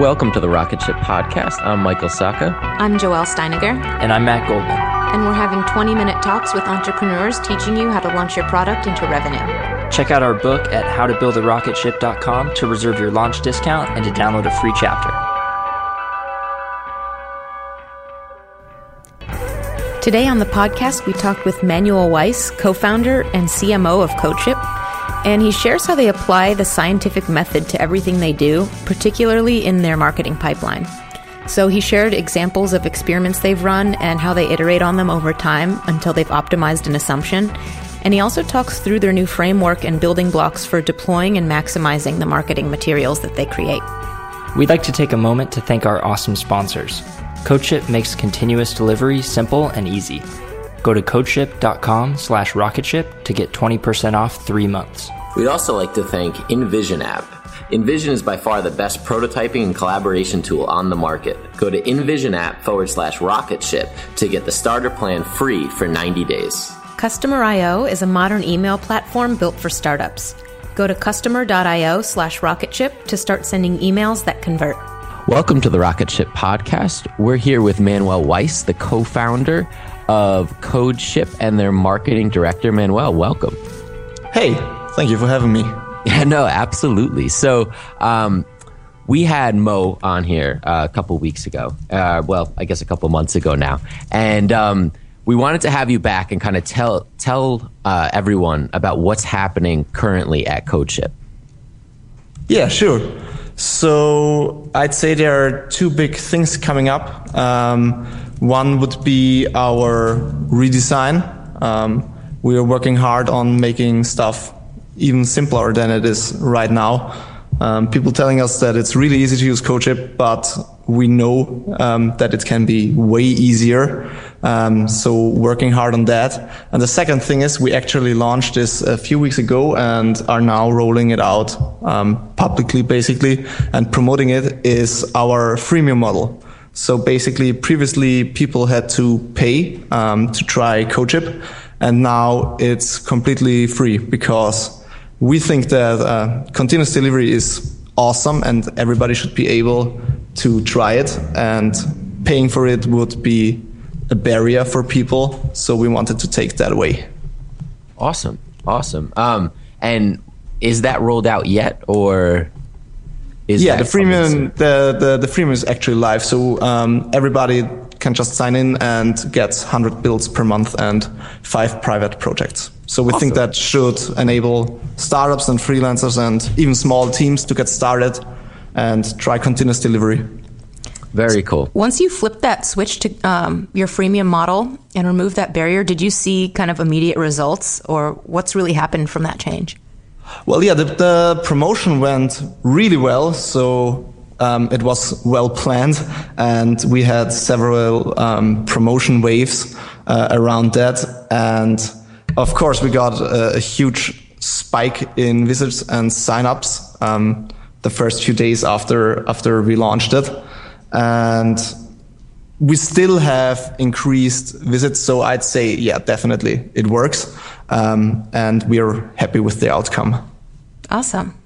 Welcome to the Rocket Ship Podcast. I'm Michael Sacca. I'm Joelle Steiniger. And I'm Matt Goldman. And we're having 20 minute talks with entrepreneurs teaching you how to launch your product into revenue. Check out our book at howtobuildarocketship.com to reserve your launch discount and to download a free chapter. Today on the podcast, we talked with Manuel Weiss, co founder and CMO of CodeShip and he shares how they apply the scientific method to everything they do, particularly in their marketing pipeline. So he shared examples of experiments they've run and how they iterate on them over time until they've optimized an assumption. And he also talks through their new framework and building blocks for deploying and maximizing the marketing materials that they create. We'd like to take a moment to thank our awesome sponsors. CodeShip makes continuous delivery simple and easy. Go to codeship.com slash rocketship to get 20% off three months. We'd also like to thank InVision app. InVision is by far the best prototyping and collaboration tool on the market. Go to InVision app forward slash rocketship to get the starter plan free for 90 days. Customer.io is a modern email platform built for startups. Go to customer.io slash rocketship to start sending emails that convert. Welcome to the Rocket Ship podcast. We're here with Manuel Weiss, the co founder of CodeShip and their marketing director, Manuel. Welcome. Hey, thank you for having me. Yeah, no, absolutely. So, um, we had Mo on here uh, a couple weeks ago. Uh, well, I guess a couple months ago now, and um, we wanted to have you back and kind of tell tell uh, everyone about what's happening currently at CodeShip. Yeah, sure. So I'd say there are two big things coming up. Um, one would be our redesign. Um, we are working hard on making stuff even simpler than it is right now. Um, people telling us that it's really easy to use CodeShip, but we know um, that it can be way easier. Um, so working hard on that. And the second thing is we actually launched this a few weeks ago and are now rolling it out um, publicly, basically, and promoting it is our freemium model. So basically, previously people had to pay um, to try CodeShip, and now it's completely free because we think that uh, continuous delivery is awesome and everybody should be able to try it and paying for it would be a barrier for people so we wanted to take that away. Awesome. Awesome. Um, and is that rolled out yet or is yeah the freemium the, the, the freemium is actually live so um, everybody can just sign in and get 100 builds per month and five private projects so we awesome. think that should enable startups and freelancers and even small teams to get started and try continuous delivery. Very cool. Once you flip that switch to um, your freemium model and remove that barrier, did you see kind of immediate results, or what's really happened from that change? Well, yeah, the, the promotion went really well. So um, it was well planned, and we had several um, promotion waves uh, around that. And of course, we got a, a huge spike in visits and signups um, the first few days after after we launched it, and we still have increased visits. So I'd say, yeah, definitely it works, um, and we are happy with the outcome. Awesome.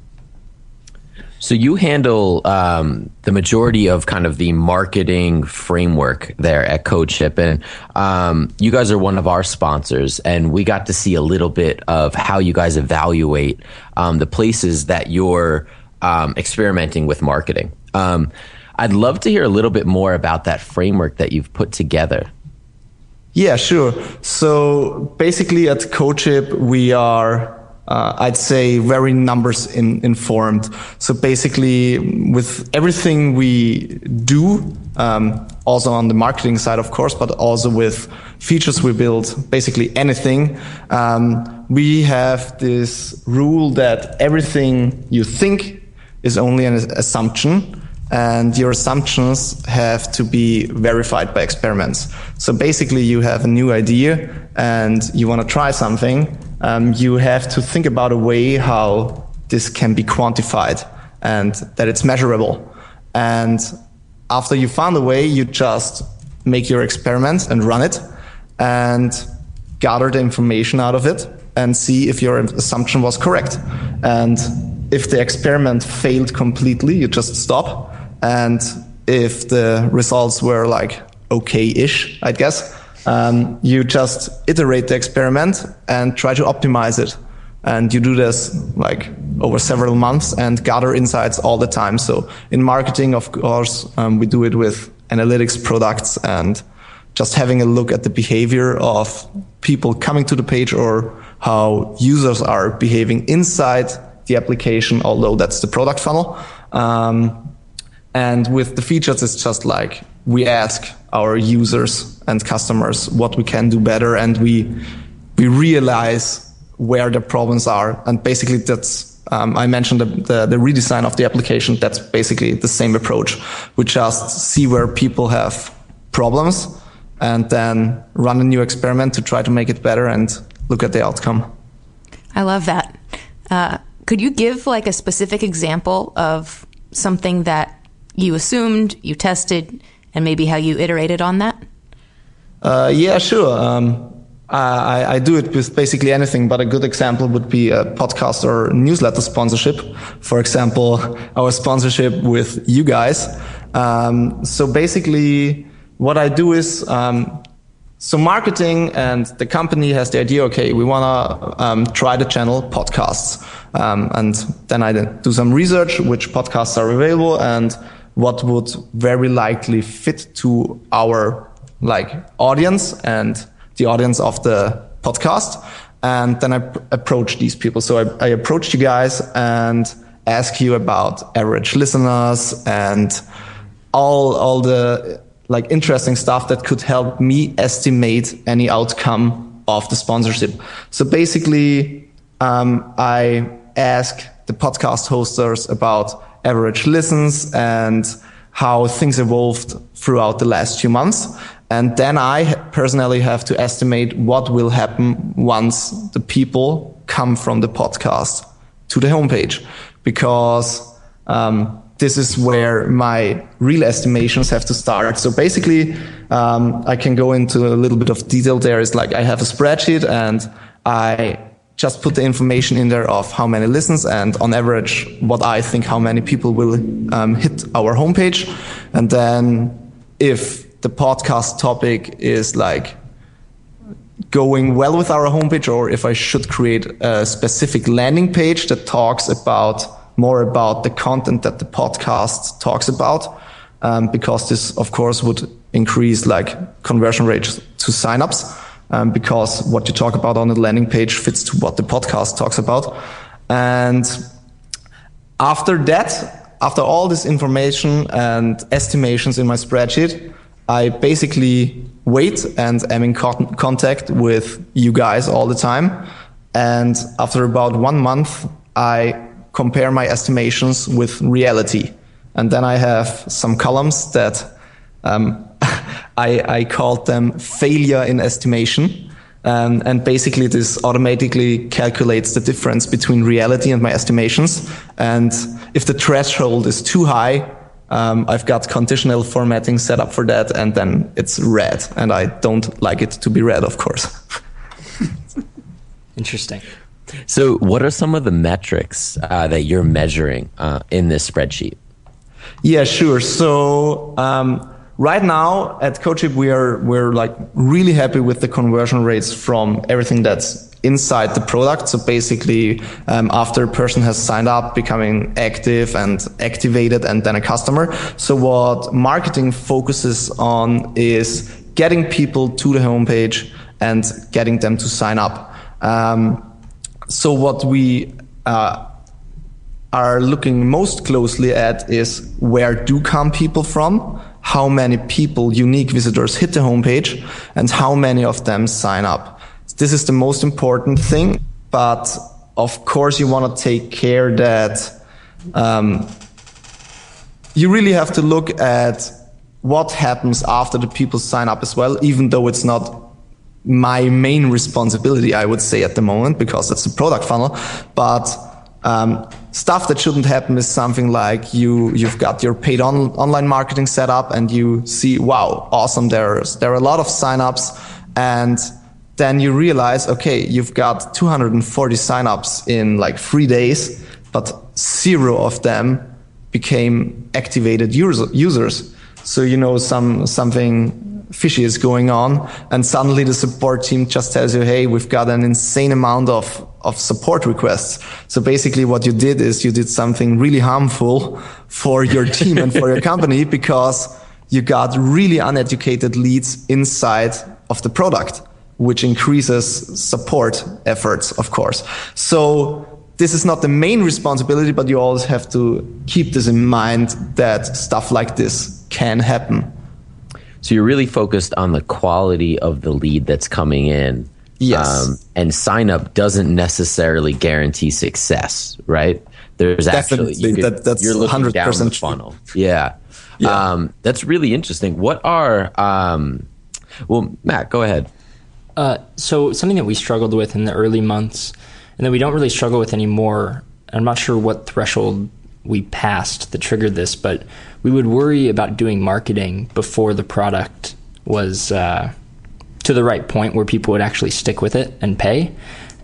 So you handle um, the majority of kind of the marketing framework there at CodeShip, and um, you guys are one of our sponsors, and we got to see a little bit of how you guys evaluate um, the places that you're um, experimenting with marketing. Um, I'd love to hear a little bit more about that framework that you've put together. Yeah, sure. So basically, at CodeShip, we are uh, I'd say very numbers in, informed. So basically, with everything we do, um, also on the marketing side, of course, but also with features we build, basically anything, um, we have this rule that everything you think is only an assumption. And your assumptions have to be verified by experiments. So basically, you have a new idea and you want to try something um, you have to think about a way how this can be quantified and that it's measurable. And after you found a way, you just make your experiment and run it and gather the information out of it and see if your assumption was correct. And if the experiment failed completely, you just stop. And if the results were like okay ish, I guess, um, you just iterate the experiment and try to optimize it. And you do this like over several months and gather insights all the time. So in marketing, of course, um, we do it with analytics products and just having a look at the behavior of people coming to the page or how users are behaving inside the application, although that's the product funnel. Um, and with the features, it's just like we ask our users and customers what we can do better and we we realize where the problems are and basically that's um, I mentioned the, the, the, redesign of the application. That's basically the same approach. We just see where people have problems and then run a new experiment to try to make it better and look at the outcome. I love that. Uh, could you give like a specific example of something that you assumed, you tested, and maybe how you iterated on that? Uh, yeah, sure. Um, I, I, do it with basically anything, but a good example would be a podcast or newsletter sponsorship. For example, our sponsorship with you guys. Um, so basically, what I do is, um, so marketing and the company has the idea, okay, we want to um, try the channel podcasts. Um, and then I do some research, which podcasts are available and what would very likely fit to our like audience and the audience of the podcast. And then I pr- approach these people. So I, I approach you guys and ask you about average listeners and all, all the like interesting stuff that could help me estimate any outcome of the sponsorship. So basically, um, I ask the podcast hosters about average listens and how things evolved throughout the last few months. And then I personally have to estimate what will happen once the people come from the podcast to the homepage because um, this is where my real estimations have to start. So basically, um, I can go into a little bit of detail There is like I have a spreadsheet and I just put the information in there of how many listens and on average what I think how many people will um, hit our homepage. And then if the podcast topic is like going well with our homepage or if I should create a specific landing page that talks about more about the content that the podcast talks about. Um, because this, of course, would increase like conversion rates to signups um, because what you talk about on the landing page fits to what the podcast talks about. And after that, after all this information and estimations in my spreadsheet, I basically wait and am in con- contact with you guys all the time. And after about one month, I compare my estimations with reality. And then I have some columns that um, I, I called them failure in estimation. Um, and basically, this automatically calculates the difference between reality and my estimations. And if the threshold is too high, um, I've got conditional formatting set up for that, and then it's red. And I don't like it to be red, of course. Interesting. So, what are some of the metrics uh, that you're measuring uh, in this spreadsheet? Yeah, sure. So, um, right now at CodeShip, we are we're like really happy with the conversion rates from everything that's inside the product. So basically, um, after a person has signed up, becoming active and activated, and then a customer. So what marketing focuses on is getting people to the homepage and getting them to sign up. Um, so what we uh, are looking most closely at is where do come people from? How many people, unique visitors hit the homepage and how many of them sign up? This is the most important thing, but of course you want to take care that um, you really have to look at what happens after the people sign up as well, even though it's not my main responsibility, I would say at the moment, because that's the product funnel. But um, stuff that shouldn't happen is something like you you've got your paid on, online marketing set up and you see wow awesome there's there are a lot of signups. And then you realize okay you've got 240 signups in like three days but zero of them became activated user, users. So you know some something fishy is going on and suddenly the support team just tells you hey we've got an insane amount of of support requests. So basically what you did is you did something really harmful for your team and for your company because you got really uneducated leads inside of the product which increases support efforts of course. So this is not the main responsibility but you always have to keep this in mind that stuff like this can happen. So you're really focused on the quality of the lead that's coming in. Yes. Um, and sign up doesn't necessarily guarantee success, right? There's Definitely. actually you could, that, that's you're looking 100% down the funnel. Yeah. yeah. Um, that's really interesting. What are um, well, Matt, go ahead. Uh, so something that we struggled with in the early months, and that we don't really struggle with anymore. I'm not sure what threshold we passed that triggered this, but we would worry about doing marketing before the product was uh, to the right point where people would actually stick with it and pay.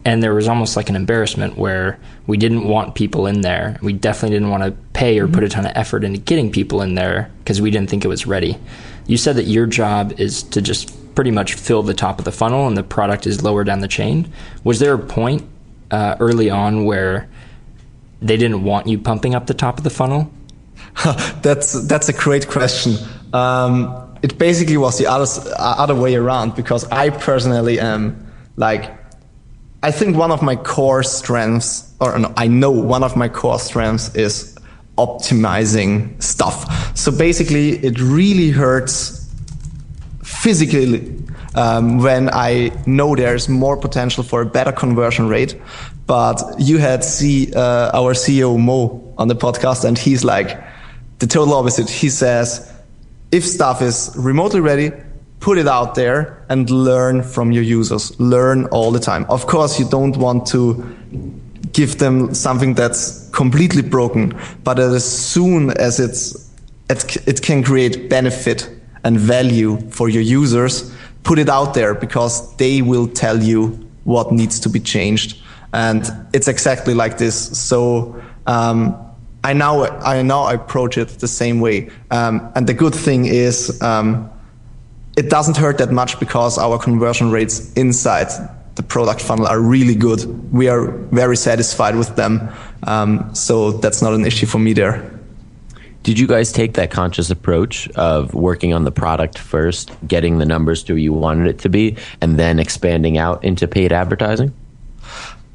And there was almost like an embarrassment where we didn't want people in there. We definitely didn't want to pay or put a ton of effort into getting people in there because we didn't think it was ready. You said that your job is to just pretty much fill the top of the funnel and the product is lower down the chain. Was there a point uh, early on where they didn't want you pumping up the top of the funnel that's that's a great question. Um, it basically was the other other way around because I personally am like, I think one of my core strengths, or no, I know one of my core strengths is optimizing stuff. So basically, it really hurts physically. um, when I know there's more potential for a better conversion rate. But you had see uh, our CEO Mo on the podcast, and he's like the total opposite. He says, if stuff is remotely ready, put it out there and learn from your users. Learn all the time. Of course, you don't want to give them something that's completely broken, but as soon as it's it, it can create benefit and value for your users, put it out there because they will tell you what needs to be changed. And it's exactly like this. So um, I now I now approach it the same way. Um, and the good thing is um, it doesn't hurt that much because our conversion rates inside the product funnel are really good. We are very satisfied with them. Um, so that's not an issue for me there. Did you guys take that conscious approach of working on the product first, getting the numbers to where you wanted it to be, and then expanding out into paid advertising?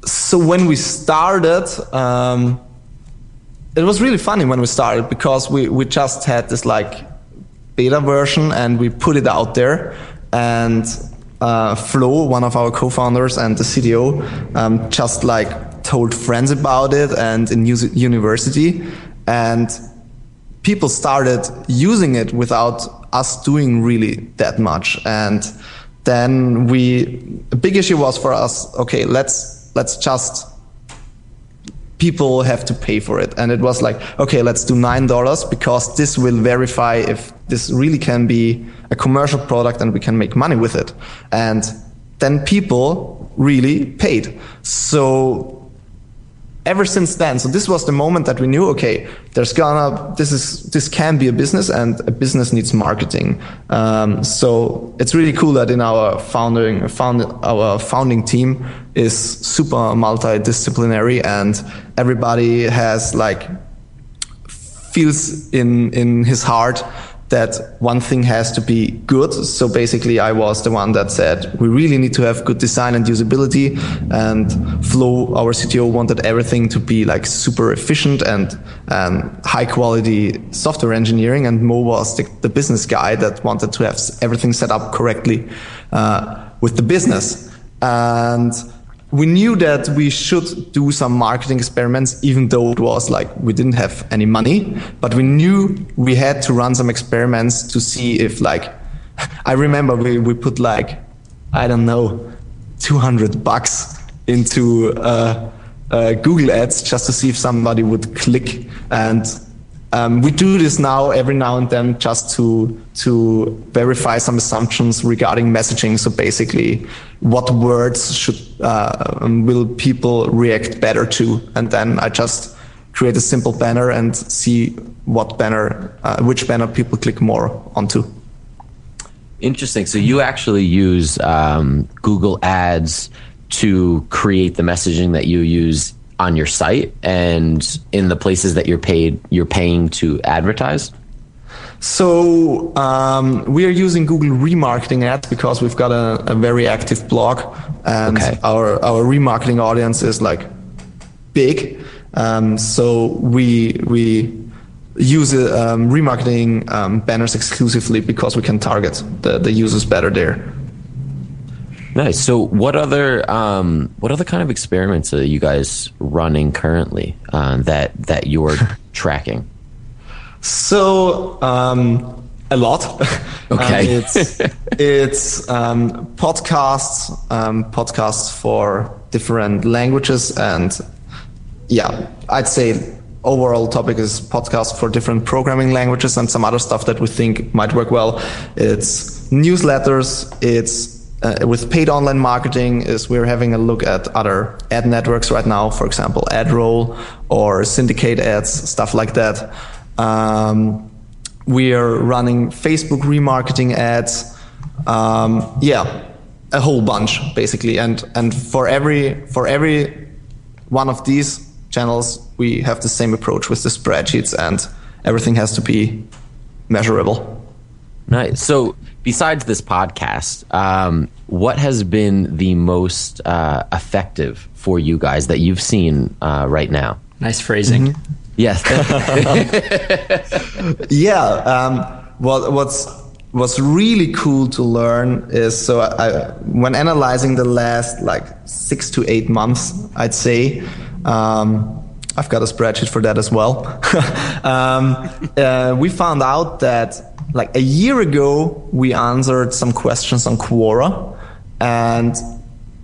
So when we started, um, it was really funny when we started because we, we just had this like beta version and we put it out there and uh, Flo, one of our co-founders and the CTO, um, just like told friends about it and in university, and people started using it without us doing really that much. And then we, a big issue was for us. Okay, let's let's just people have to pay for it. And it was like, okay, let's do $9 because this will verify if this really can be a commercial product and we can make money with it. And then people really paid. So ever since then, so this was the moment that we knew, okay, there's gonna, this is, this can be a business and a business needs marketing. Um, so it's really cool that in our founding, found, our founding team is super multidisciplinary and everybody has like, feels in, in his heart that one thing has to be good. So basically, I was the one that said we really need to have good design and usability. And Flo, our CTO, wanted everything to be like super efficient and um, high quality software engineering. And Mo was the, the, business guy that wanted to have everything set up correctly uh, with the business. And we knew that we should do some marketing experiments, even though it was like we didn't have any money, but we knew we had to run some experiments to see if like, I remember we, we put like, I don't know, 200 bucks into uh, uh, Google ads just to see if somebody would click and um, we do this now every now and then just to to verify some assumptions regarding messaging. So basically, what words should uh, will people react better to, and then I just create a simple banner and see what banner, uh, which banner people click more onto. Interesting. So you actually use um, Google Ads to create the messaging that you use on your site and in the places that you're paid you're paying to advertise? So um, we are using google remarketing ads because we've got a, a very active blog and okay. our our remarketing audience is like big. Um, so we we use um, remarketing um, banners exclusively because we can target the, the users better there Nice. So, what other um, what other kind of experiments are you guys running currently uh, that that you're tracking? So, um, a lot. Okay. um, it's it's um, podcasts, um, podcasts for different languages, and yeah, I'd say overall topic is podcasts for different programming languages and some other stuff that we think might work well. It's newsletters. It's uh, with paid online marketing is we're having a look at other ad networks right now, for example, AdRoll or syndicate ads, stuff like that. Um, we are running Facebook remarketing ads. Um, yeah, a whole bunch basically, and and for every for every one of these channels, we have the same approach with the spreadsheets, and everything has to be measurable. Nice. So besides this podcast, um, what has been the most uh, effective for you guys that you've seen uh, right now? Nice phrasing. Mm-hmm. Yes. yeah. Um, well, what's was really cool to learn is so I, when analyzing the last like six to eight months, I'd say. Um, I've got a spreadsheet for that as well. um, uh, we found out that like a year ago, we answered some questions on Quora and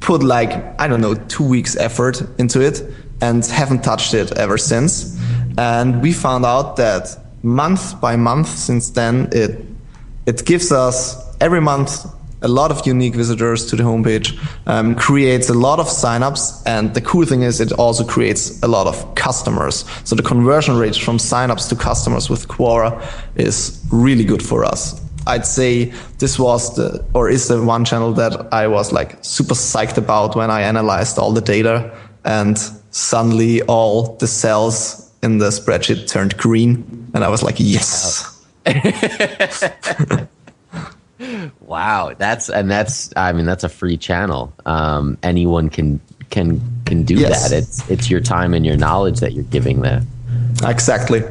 put like, I don't know, two weeks effort into it and haven't touched it ever since. And we found out that month by month since then, it, it gives us every month a lot of unique visitors to the homepage, um, creates a lot of signups, and the cool thing is it also creates a lot of customers. So the conversion rate from signups to customers with Quora is really good for us. I'd say this was the or is the one channel that I was like super psyched about when I analyzed all the data and suddenly all the cells in the spreadsheet turned green and I was like yes. wow, that's and that's I mean that's a free channel. Um, anyone can can can do Yes. that. It's it's your time and your knowledge that you're giving there. Exactly.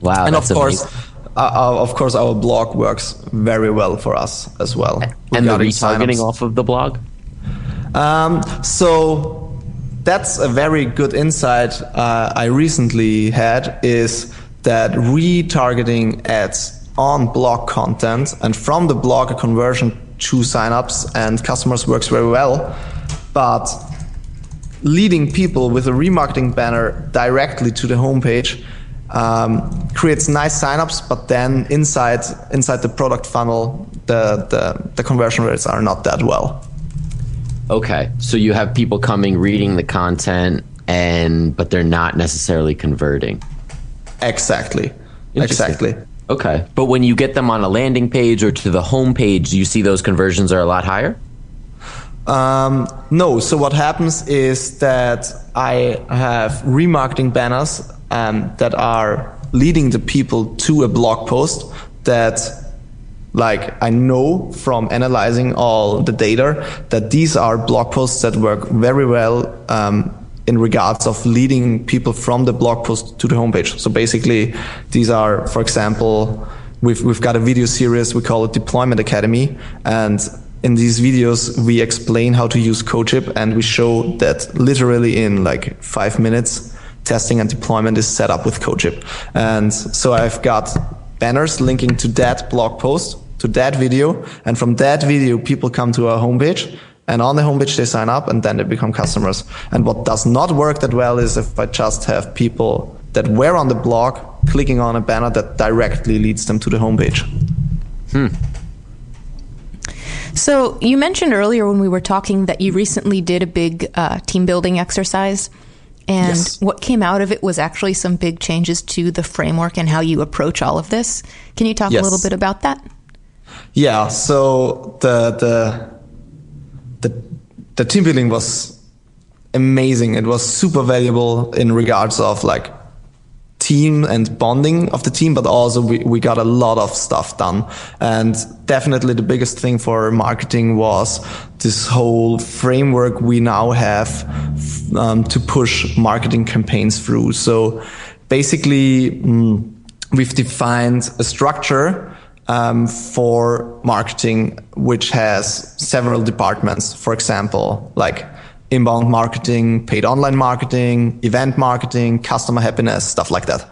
Wow, and of course, amazing. uh, uh, of course, our blog works very well for us as well. and the retargeting signups. off of the blog. Um, so that's a very good insight uh, I recently had is that retargeting ads on blog content and from the blog a conversion to signups and customers works very well, but leading people with a remarketing banner directly to the homepage um, creates nice signups, but then inside inside the product funnel, the, the the conversion rates are not that well. Okay, so you have people coming, reading the content, and but they're not necessarily converting. Exactly. Exactly. Okay, but when you get them on a landing page or to the home page, you see those conversions are a lot higher. Um, no, so what happens is that I have remarketing banners um, that are leading the people to a blog post that like I know from analyzing all the data that these are blog posts that work very well um, in regards of leading people from the blog post to the homepage. So basically, these are, for example, we've we've got a video series we call it Deployment Academy, and in these videos we explain how to use CodeShip, and we show that literally in like five minutes testing and deployment is set up with CodeShip. And so I've got banners linking to that blog post, to that video. And from that video, people come to our homepage. And on the homepage, they sign up and then they become customers. And what does not work that well is if I just have people that were on the blog clicking on a banner that directly leads them to the homepage. Hmm. So you mentioned earlier when we were talking that you recently did a big uh, team building exercise, and Yes. what came out of it was actually some big changes to the framework and how you approach all of this. Can you talk a little bit about that? Yeah, so the the the the team building was amazing. It was super valuable in regards of like team and bonding of the team, but also we, we got a lot of stuff done. And definitely the biggest thing for marketing was this whole framework we now have um, to push marketing campaigns through. So basically, mm, we've defined a structure um, for marketing, which has several departments. For example, like inbound marketing, paid online marketing, event marketing, customer happiness, stuff like that.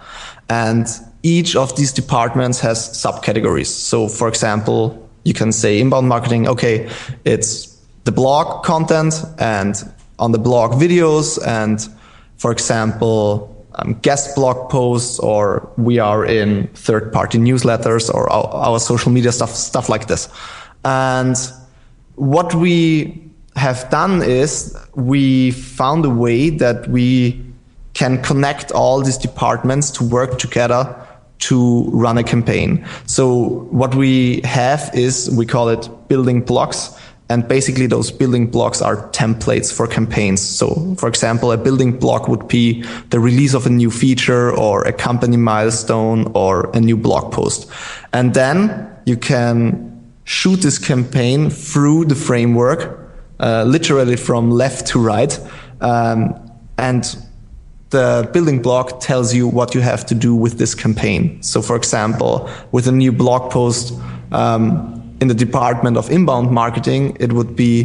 And each of these departments has subcategories. So, for example, you can say inbound marketing, okay, it's the blog content and on the blog videos and, for example, um, guest blog posts or we are in third party newsletters or our, our social media stuff, stuff like this. And what we have done is we found a way that we can connect all these departments to work together to run a campaign. So what we have is we call it building blocks. And basically those building blocks are templates for campaigns. So for example, a building block would be the release of a new feature or a company milestone or a new blog post. And then you can shoot this campaign through the framework, uh, literally from left to right. Um, and the building block tells you what you have to do with this campaign. So, for example, with a new blog post, um, in the department of inbound marketing, it would be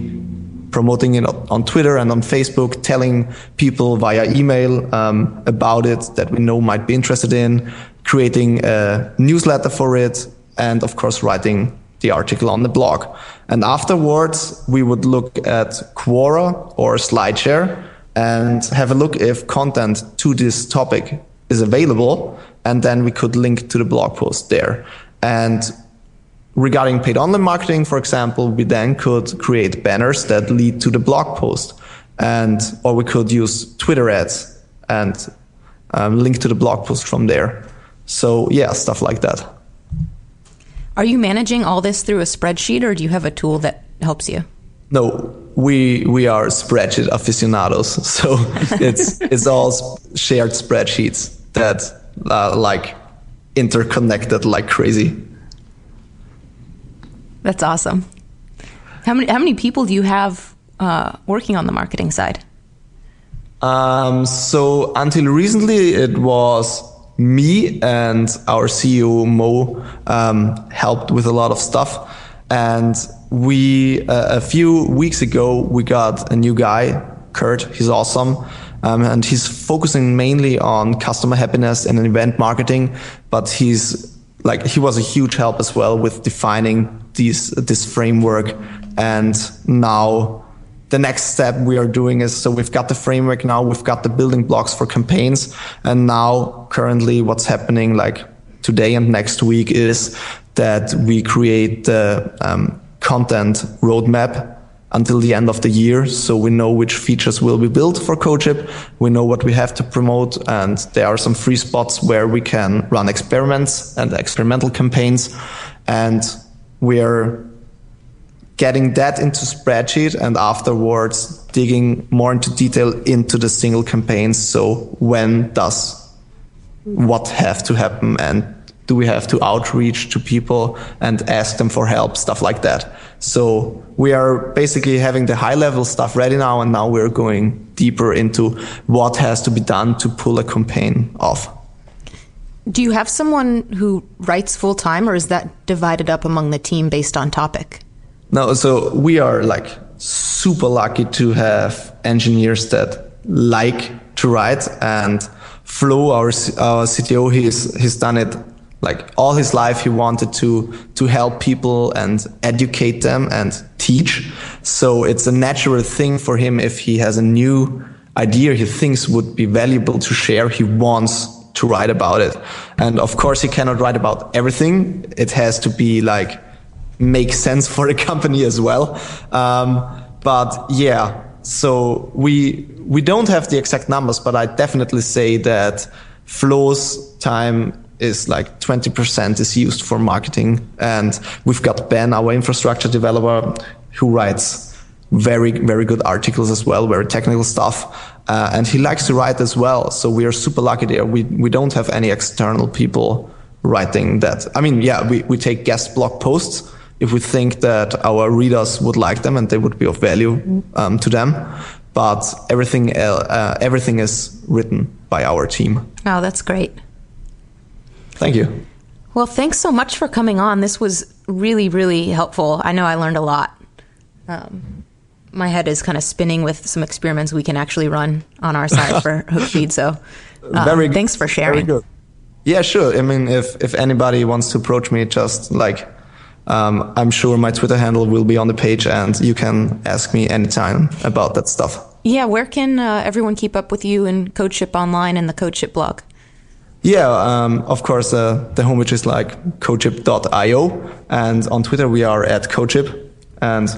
promoting it on Twitter and on Facebook, telling people via email um, about it that we know might be interested in, creating a newsletter for it, and of course, writing the article on the blog. And afterwards, we would look at Quora or SlideShare and have a look if content to this topic is available. And then we could link to the blog post there. And regarding paid online marketing, for example, we then could create banners that lead to the blog post. And, or we could use Twitter ads and um, link to the blog post from there. So yeah, stuff like that. Are you managing all this through a spreadsheet or do you have a tool that helps you? No, we we are spreadsheet aficionados, so it's it's all shared spreadsheets that uh, like interconnected like crazy. That's awesome. How many how many people do you have uh, working on the marketing side? Um, so until recently, it was me and our CEO Mo um, helped with a lot of stuff, and we uh, a few weeks ago we got a new guy, Kurt. He's awesome. Um, and he's focusing mainly on customer happiness and event marketing, but he's like he was a huge help as well with defining these this framework. And now the next step we are doing is so we've got the framework now, we've got the building blocks for campaigns, and now currently what's happening like today and next week is that we create the um, content roadmap until the end of the year. So we know which features will be built for CodeShip. We know what we have to promote. And there are some free spots where we can run experiments and experimental campaigns. And we are getting that into spreadsheet and afterwards digging more into detail into the single campaigns. So when does what have to happen and do we have to outreach to people and ask them for help, stuff like that. So we are basically having the high level stuff ready now, and now we're going deeper into what has to be done to pull a campaign off. Do you have someone who writes full time, or is that divided up among the team based on topic? No, so we are like super lucky to have engineers that like to write and Flo, our, our CTO, he's, he's done it like all his life he wanted to to help people and educate them and teach. So it's a natural thing for him if he has a new idea he thinks would be valuable to share he wants to write about it. And of course he cannot write about everything. It has to be like make sense for the company as well. Um, but yeah so we we don't have the exact numbers but i definitely say that Flo's time is like 20% is used for marketing. And we've got Ben, our infrastructure developer, who writes very, very good articles as well, very technical stuff. Uh, and he likes to write as well. So we are super lucky there. We, we don't have any external people writing that. I mean, yeah, we, we take guest blog posts if we think that our readers would like them and they would be of value um, to them. But everything, uh, everything is written by our team. Oh, that's great. Thank you. Well, thanks so much for coming on. This was really, really helpful. I know I learned a lot. Um, my head is kind of spinning with some experiments we can actually run on our side for Hookfeed. So, um, very thanks for sharing. Very good. Yeah, sure. I mean, if if anybody wants to approach me, just like um, I'm sure my Twitter handle will be on the page, and you can ask me anytime about that stuff. Yeah, where can uh, everyone keep up with you and CodeShip online and the CodeShip blog? Yeah, um, of course, uh, the homepage is like codeship.io, and on Twitter we are at codeship. And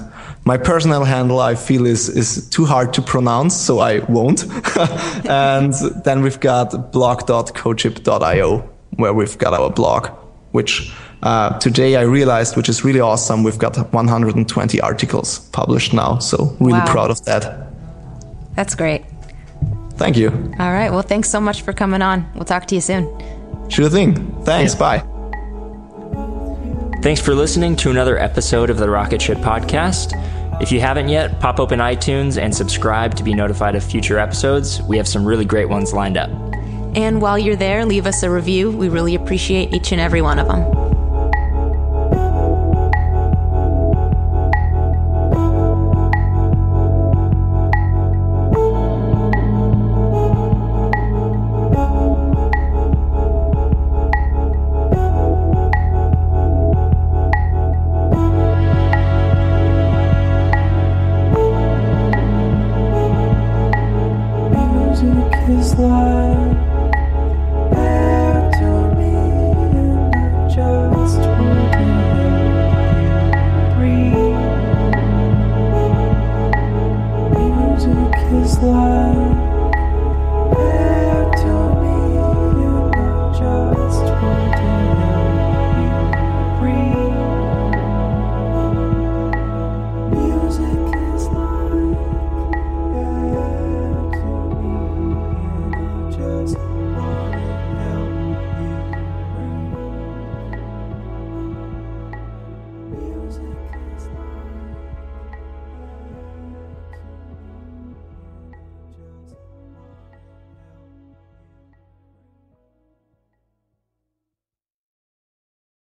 my personal handle I feel is is too hard to pronounce, so I won't. and then we've got blog.codeship.io, where we've got our blog, which uh, today I realized, which is really awesome. We've got 120 articles published now, so really wow. proud of that. That's great. Thank you. All right. Well, thanks so much for coming on. We'll talk to you soon. Sure thing. Thanks. Yeah. Bye. Thanks for listening to another episode of the Rocket Ship Podcast. If you haven't yet, pop open iTunes and subscribe to be notified of future episodes. We have some really great ones lined up. And while you're there, leave us a review. We really appreciate each and every one of them.